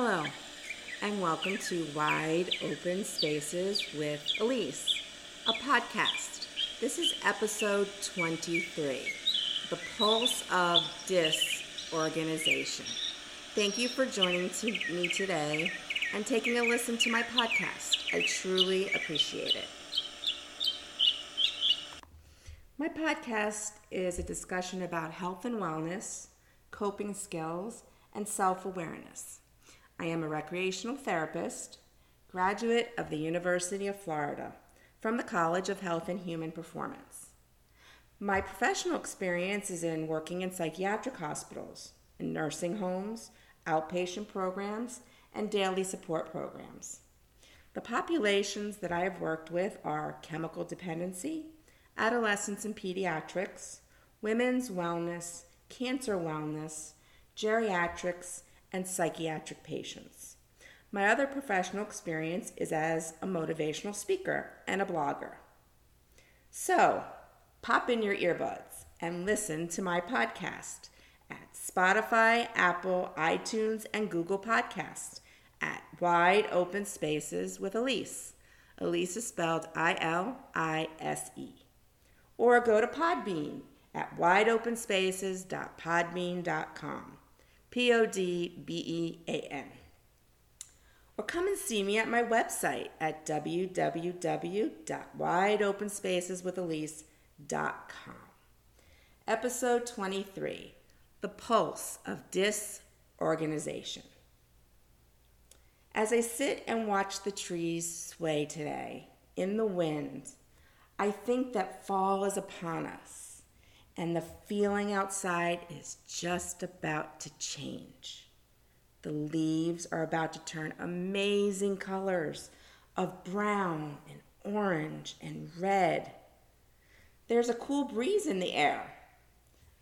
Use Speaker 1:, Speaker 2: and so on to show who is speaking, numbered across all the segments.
Speaker 1: Hello, and welcome to Wide Open Spaces with Ilise, a podcast. This is episode 23 The Pulse of Disorganization. Thank you for joining to me today and taking a listen to my podcast. I truly appreciate it. My podcast is a discussion about health and wellness, coping skills, and self awareness. I am a recreational therapist, graduate of the University of Florida from the College of Health and Human Performance. My professional experience is in working in psychiatric hospitals, in nursing homes, outpatient programs, and daily support programs. The populations that I have worked with are chemical dependency, adolescents and pediatrics, women's wellness, cancer wellness, geriatrics, and psychiatric patients. My other professional experience is as a motivational speaker and a blogger. So, pop in your earbuds and listen to my podcast at Spotify, Apple, iTunes, and Google Podcasts at Wide Open Spaces with Ilise. Ilise is spelled I L I S E. Or go to Podbean at wideopenspaces.podbean.com. P O D B E A N. Or come and see me at my website at www.wideopenspaceswithilise.com. Episode 23 The Pulse of Disorganization. As I sit and watch the trees sway today in the wind, I think that fall is upon us and the feeling outside is just about to change. The leaves are about to turn amazing colors of brown and orange and red. There's a cool breeze in the air.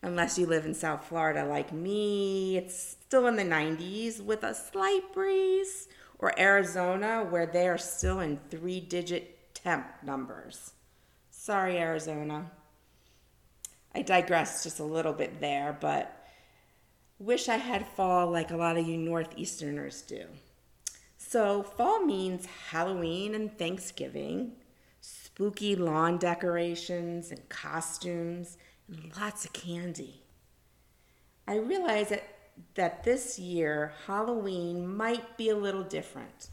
Speaker 1: Unless you live in South Florida like me, it's still in the 90s with a slight breeze. Or Arizona, where they are still in three digit temp numbers. Sorry, Arizona. I digress just a little bit there, but wish I had fall like a lot of you Northeasterners do. So, fall means Halloween and Thanksgiving, spooky lawn decorations and costumes, and lots of candy. I realize that, that this year Halloween might be a little different,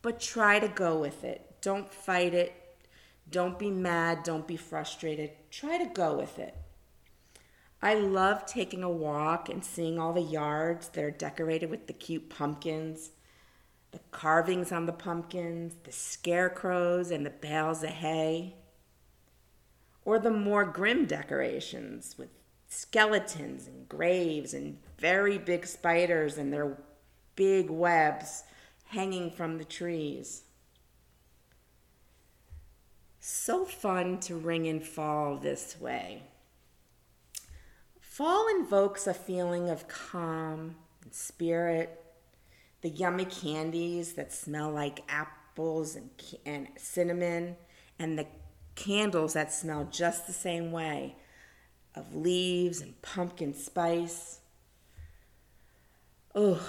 Speaker 1: but try to go with it. Don't fight it. Don't be mad. Don't be frustrated. Try to go with it. I love taking a walk and seeing all the yards that are decorated with the cute pumpkins, the carvings on the pumpkins, the scarecrows, and the bales of hay. Or the more grim decorations with skeletons and graves and very big spiders and their big webs hanging from the trees. So fun to ring in fall this way. Fall invokes a feeling of calm and spirit. The yummy candies that smell like apples and, and cinnamon, and the candles that smell just the same way of leaves and pumpkin spice. Oh,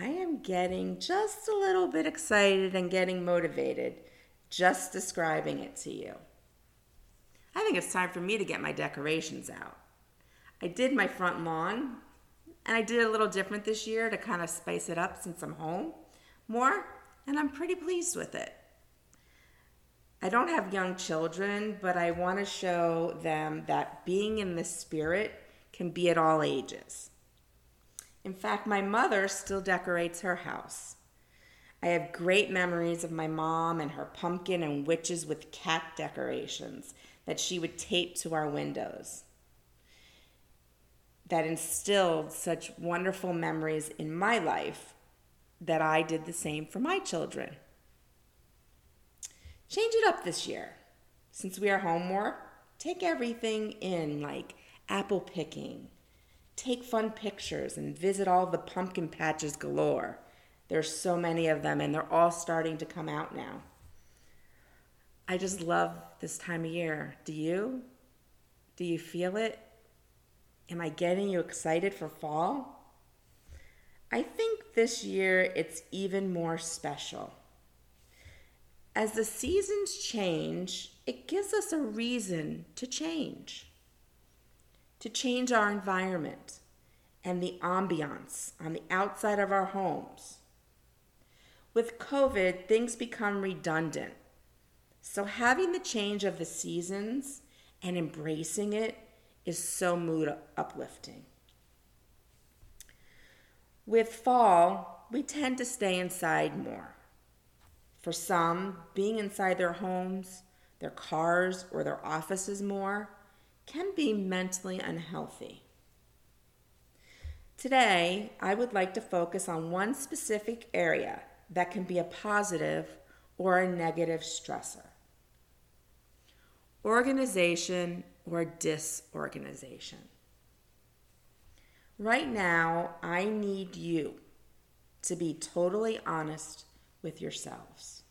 Speaker 1: I am getting just a little bit excited and getting motivated just describing it to you. I think it's time for me to get my decorations out. I did my front lawn, and I did a little different this year to kind of spice it up since I'm home more, and I'm pretty pleased with it. I don't have young children, but I want to show them that being in the spirit can be at all ages. In fact, my mother still decorates her house. I have great memories of my mom and her pumpkin and witches with cat decorations that she would tape to our windows that instilled such wonderful memories in my life that I did the same for my children. Change it up this year. Since we are home more, take everything in like apple picking. Take fun pictures and visit all the pumpkin patches galore. There's so many of them and they're all starting to come out now. I just love this time of year. Do you? Do you feel it? Am I getting you excited for fall? I think this year it's even more special. As the seasons change, it gives us a reason to change, to change our environment and the ambiance on the outside of our homes. With COVID, things become redundant. So, having the change of the seasons and embracing it is so mood uplifting. With fall, we tend to stay inside more. For some, being inside their homes, their cars, or their offices more can be mentally unhealthy. Today, I would like to focus on one specific area that can be a positive or a negative stressor organization or disorganization. Right now, I need you to be totally honest with yourselves.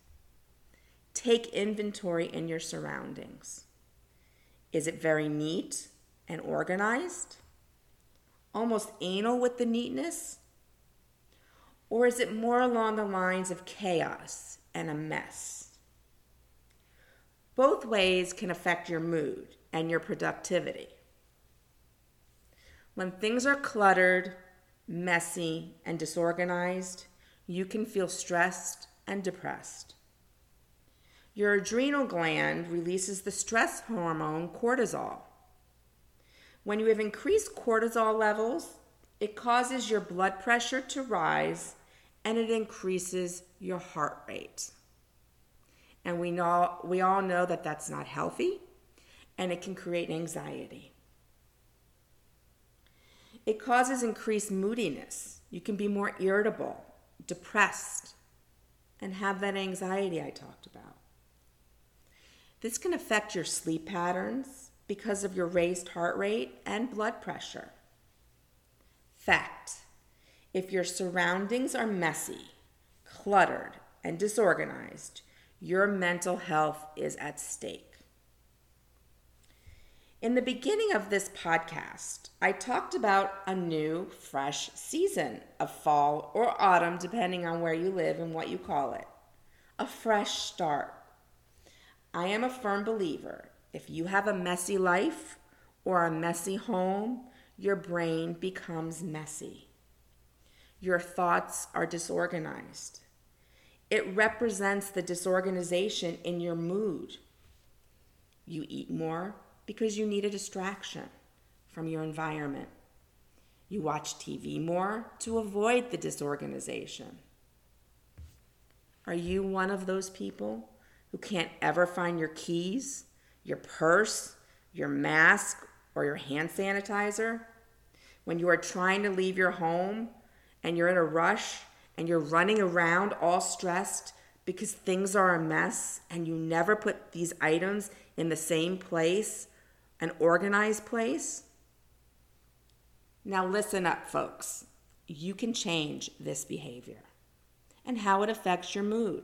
Speaker 1: Take inventory in your surroundings. Is it very neat and organized? Almost anal with the neatness? Or is it more along the lines of chaos and a mess? Both ways can affect your mood and your productivity. When things are cluttered, messy, and disorganized, you can feel stressed and depressed. Your adrenal gland releases the stress hormone cortisol. When you have increased cortisol levels, it causes your blood pressure to rise and it increases your heart rate. And we know we all know that that's not healthy and it can create anxiety. It causes increased moodiness. You can be more irritable, depressed, and have that anxiety I talked about. This can affect your sleep patterns because of your raised heart rate and blood pressure. Fact if your surroundings are messy, cluttered, and disorganized, your mental health is at stake. In the beginning of this podcast, I talked about a new, fresh season of fall or autumn, depending on where you live and what you call it. A fresh start. I am a firm believer if you have a messy life or a messy home, your brain becomes messy. Your thoughts are disorganized. It represents the disorganization in your mood. You eat more, because you need a distraction from your environment. You watch TV more to avoid the disorganization. Are you one of those people who can't ever find your keys, your purse, your mask, or your hand sanitizer? When you are trying to leave your home and you're in a rush and you're running around all stressed because things are a mess and you never put these items in the same place an organized place. Now, listen up, folks. You can change this behavior and how it affects your mood.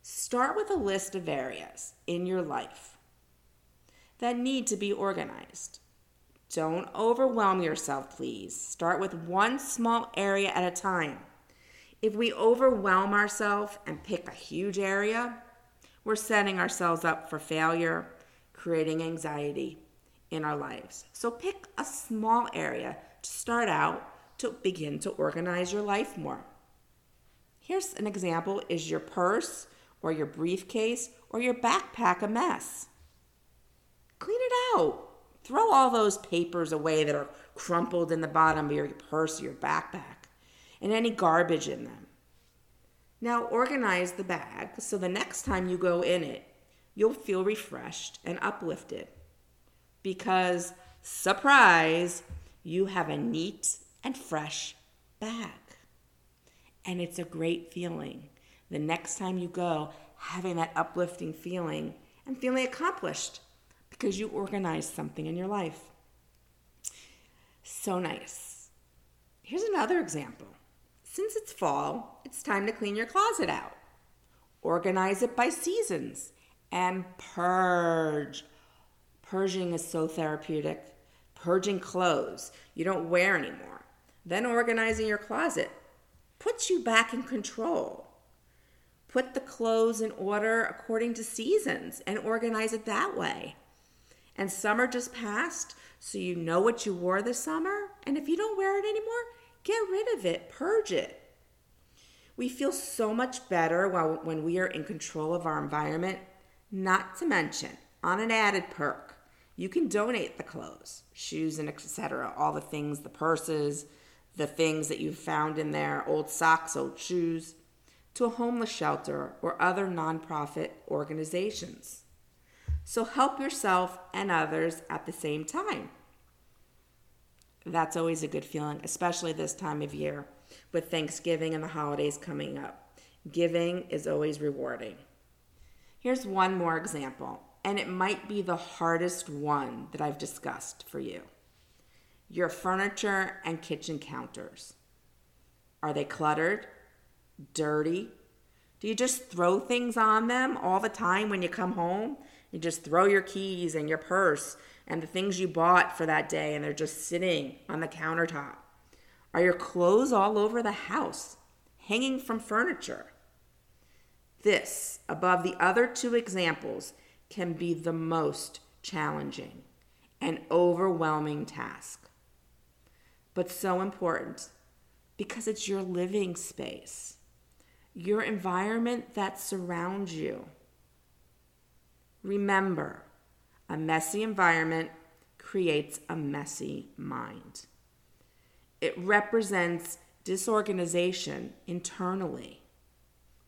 Speaker 1: Start with a list of areas in your life that need to be organized. Don't overwhelm yourself, please. Start with one small area at a time. If we overwhelm ourselves and pick a huge area, we're setting ourselves up for failure creating anxiety in our lives. So pick a small area to start out to begin to organize your life more. Here's an example is your purse or your briefcase or your backpack a mess? Clean it out. Throw all those papers away that are crumpled in the bottom of your purse or your backpack and any garbage in them. Now organize the bag so the next time you go in it, you'll feel refreshed and uplifted because, surprise, you have a neat and fresh bag. And it's a great feeling. The next time you go, having that uplifting feeling and feeling accomplished because you organized something in your life. So nice. Here's another example. Since it's fall, it's time to clean your closet out. Organize it by seasons and purge. Purging is so therapeutic. Purging clothes you don't wear anymore. Then organizing your closet. puts you back in control. Put the clothes in order according to seasons and organize it that way. And summer just passed, so you know what you wore this summer. And if you don't wear it anymore, get rid of it, purge it. We feel so much better while, when we are in control of our environment, not to mention, on an added perk, you can donate the clothes, shoes, and etc. All the things, the purses, the things that you've found in there, old socks, old shoes, to a homeless shelter or other nonprofit organizations. So help yourself and others at the same time. That's always a good feeling, especially this time of year with Thanksgiving and the holidays coming up. Giving is always rewarding. Here's one more example, and it might be the hardest one that I've discussed for you your furniture and kitchen counters. Are they cluttered? Dirty? Do you just throw things on them all the time when you come home? You just throw your keys and your purse and the things you bought for that day, and they're just sitting on the countertop. Are your clothes all over the house, hanging from furniture? This, above the other two examples, can be the most challenging and overwhelming task. But so important because it's your living space, your environment that surrounds you. Remember, a messy environment creates a messy mind. It represents disorganization internally.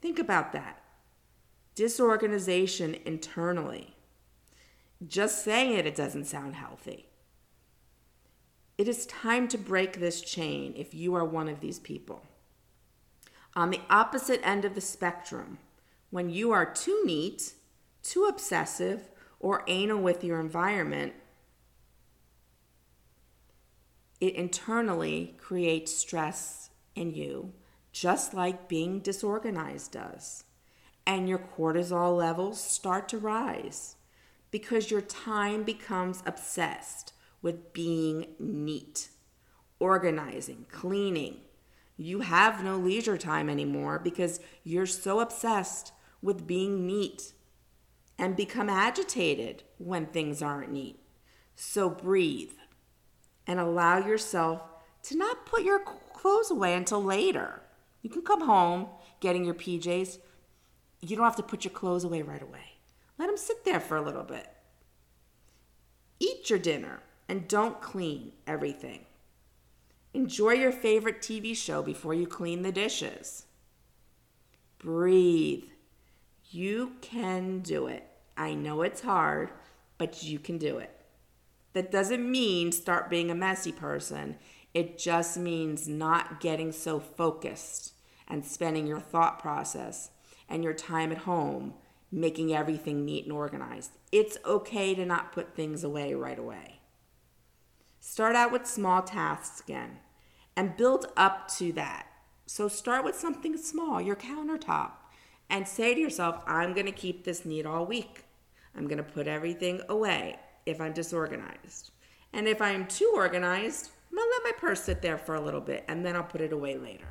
Speaker 1: Think about that. Disorganization internally. Just saying it, it doesn't sound healthy. It is time to break this chain if you are one of these people. On the opposite end of the spectrum, when you are too neat, too obsessive, or anal with your environment, it internally creates stress in you, just like being disorganized does. And your cortisol levels start to rise because your time becomes obsessed with being neat, organizing, cleaning. You have no leisure time anymore because you're so obsessed with being neat and become agitated when things aren't neat. So breathe and allow yourself to not put your clothes away until later. You can come home getting your PJs. You don't have to put your clothes away right away. Let them sit there for a little bit. Eat your dinner and don't clean everything. Enjoy your favorite TV show before you clean the dishes. Breathe. You can do it. I know it's hard, but you can do it. That doesn't mean start being a messy person. It just means not getting so focused and spending your thought process and your time at home making everything neat and organized. It's okay to not put things away right away. Start out with small tasks again and build up to that. So start with something small, your countertop, and say to yourself, I'm going to keep this neat all week. I'm going to put everything away if I'm disorganized. And if I'm too organized, I'm gonna let my purse sit there for a little bit and then I'll put it away later.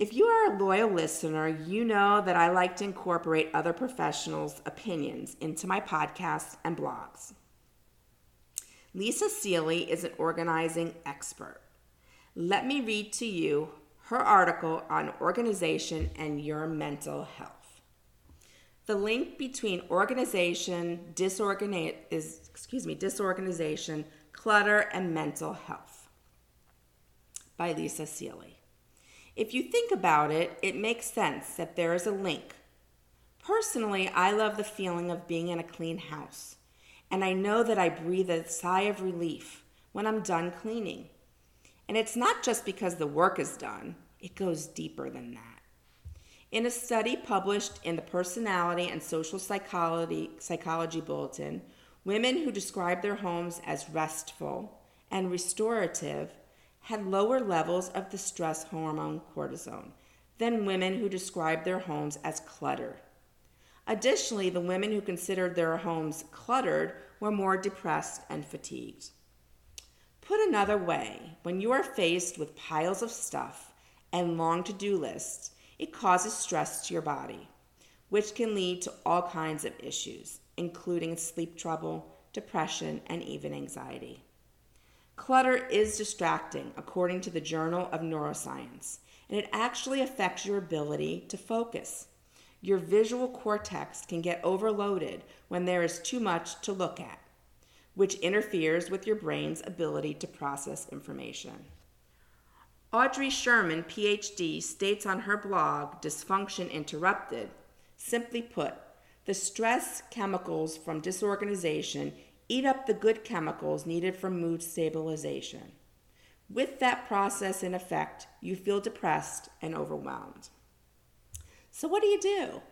Speaker 1: If you are a loyal listener, you know that I like to incorporate other professionals' opinions into my podcasts and blogs. Lisa Seely is an organizing expert. Let me read to you her article on organization and your mental health. The link between organization, disorganiz- is, excuse me, disorganization, clutter, and mental health by Lisa Seely. If you think about it, it makes sense that there is a link. Personally, I love the feeling of being in a clean house, and I know that I breathe a sigh of relief when I'm done cleaning. And it's not just because the work is done, it goes deeper than that. In a study published in the Personality and Social Psychology, Psychology Bulletin, women who described their homes as restful and restorative had lower levels of the stress hormone cortisol than women who described their homes as cluttered. Additionally, the women who considered their homes cluttered were more depressed and fatigued. Put another way, when you are faced with piles of stuff and long to do lists, it causes stress to your body, which can lead to all kinds of issues, including sleep trouble, depression, and even anxiety. Clutter is distracting, according to the Journal of Neuroscience, and it actually affects your ability to focus. Your visual cortex can get overloaded when there is too much to look at, which interferes with your brain's ability to process information. Audrey Sherman, PhD, states on her blog, Dysfunction Interrupted simply put, the stress chemicals from disorganization eat up the good chemicals needed for mood stabilization. With that process in effect, you feel depressed and overwhelmed. So, what do you do?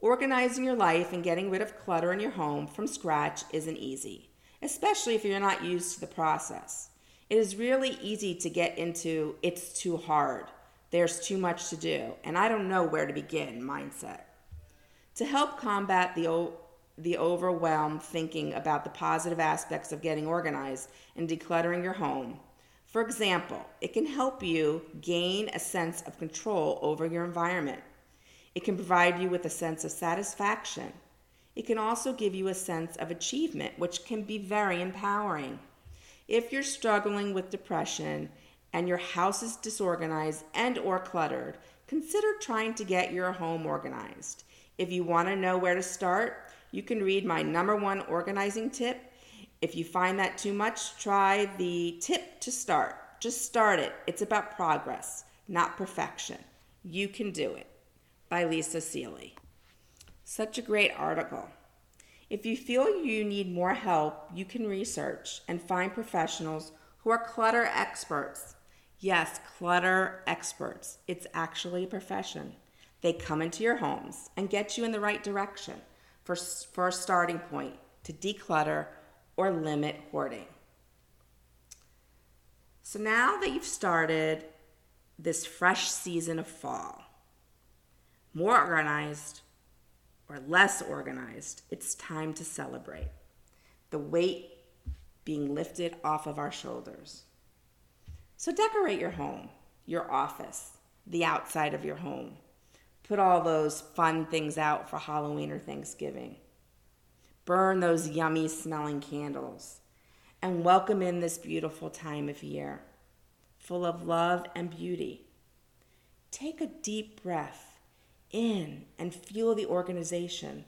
Speaker 1: Organizing your life and getting rid of clutter in your home from scratch isn't easy, especially if you're not used to the process. It is really easy to get into it's too hard, there's too much to do, and I don't know where to begin mindset. To help combat the the overwhelm thinking about the positive aspects of getting organized and decluttering your home. For example, it can help you gain a sense of control over your environment. It can provide you with a sense of satisfaction. It can also give you a sense of achievement, which can be very empowering. If you're struggling with depression and your house is disorganized and or cluttered, consider trying to get your home organized. If you want to know where to start, you can read my number one organizing tip. If you find that too much, try the tip to start. Just start it. It's about progress, not perfection. You can do it by Lisa Seely. Such a great article. If you feel you need more help, you can research and find professionals who are clutter experts. Yes, clutter experts. It's actually a profession. They come into your homes and get you in the right direction for, for a starting point to declutter or limit hoarding. So now that you've started this fresh season of fall, more organized or less organized, it's time to celebrate. The weight being lifted off of our shoulders. So decorate your home, your office, the outside of your home put all those fun things out for Halloween or Thanksgiving. Burn those yummy smelling candles and welcome in this beautiful time of year, full of love and beauty. Take a deep breath in and feel the organization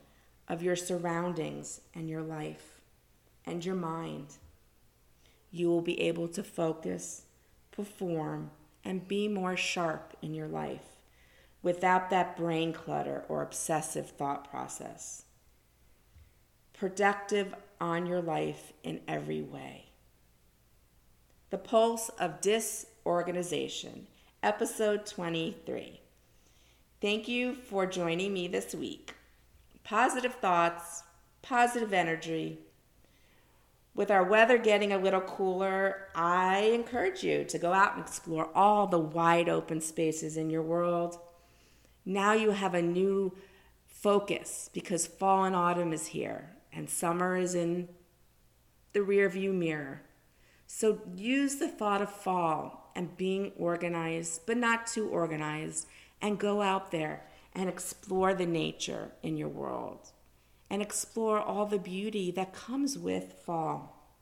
Speaker 1: of your surroundings and your life and your mind. You will be able to focus, perform, and be more sharp in your life without that brain clutter or obsessive thought process. Productive on your life in every way. The Pulse of Disorganization, Episode 23. Thank you for joining me this week. Positive thoughts, positive energy. With our weather getting a little cooler, I encourage you to go out and explore all the wide open spaces in your world now you have a new focus because fall and autumn is here and summer is in the rearview mirror. So use the thought of fall and being organized, but not too organized, and go out there and explore the nature in your world and explore all the beauty that comes with fall.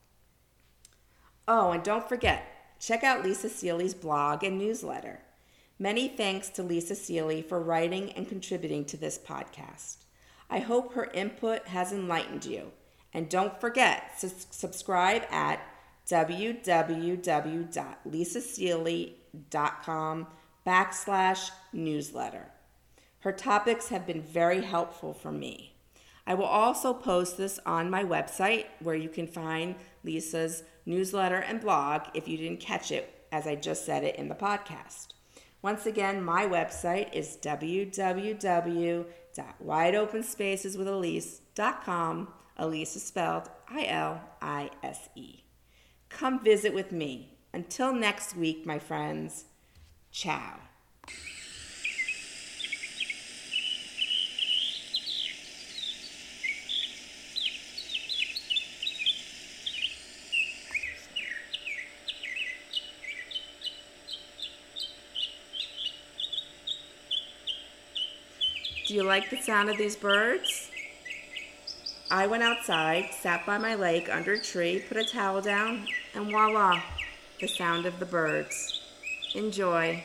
Speaker 1: Oh, and don't forget, check out Lisa Seely's blog and newsletter. Many thanks to Lisa Seely for writing and contributing to this podcast. I hope her input has enlightened you. And don't forget to subscribe at www.lisaseely.com backslash newsletter. Her topics have been very helpful for me. I will also post this on my website where you can find Lisa's newsletter and blog if you didn't catch it as I just said it in the podcast. Once again, my website is www.wideopenspaceswithilise.com. Ilise is spelled I L I S E. Come visit with me. Until next week, my friends, Ciao. Do you like the sound of these birds? I went outside, sat by my lake under a tree, put a towel down, and voila, the sound of the birds. Enjoy.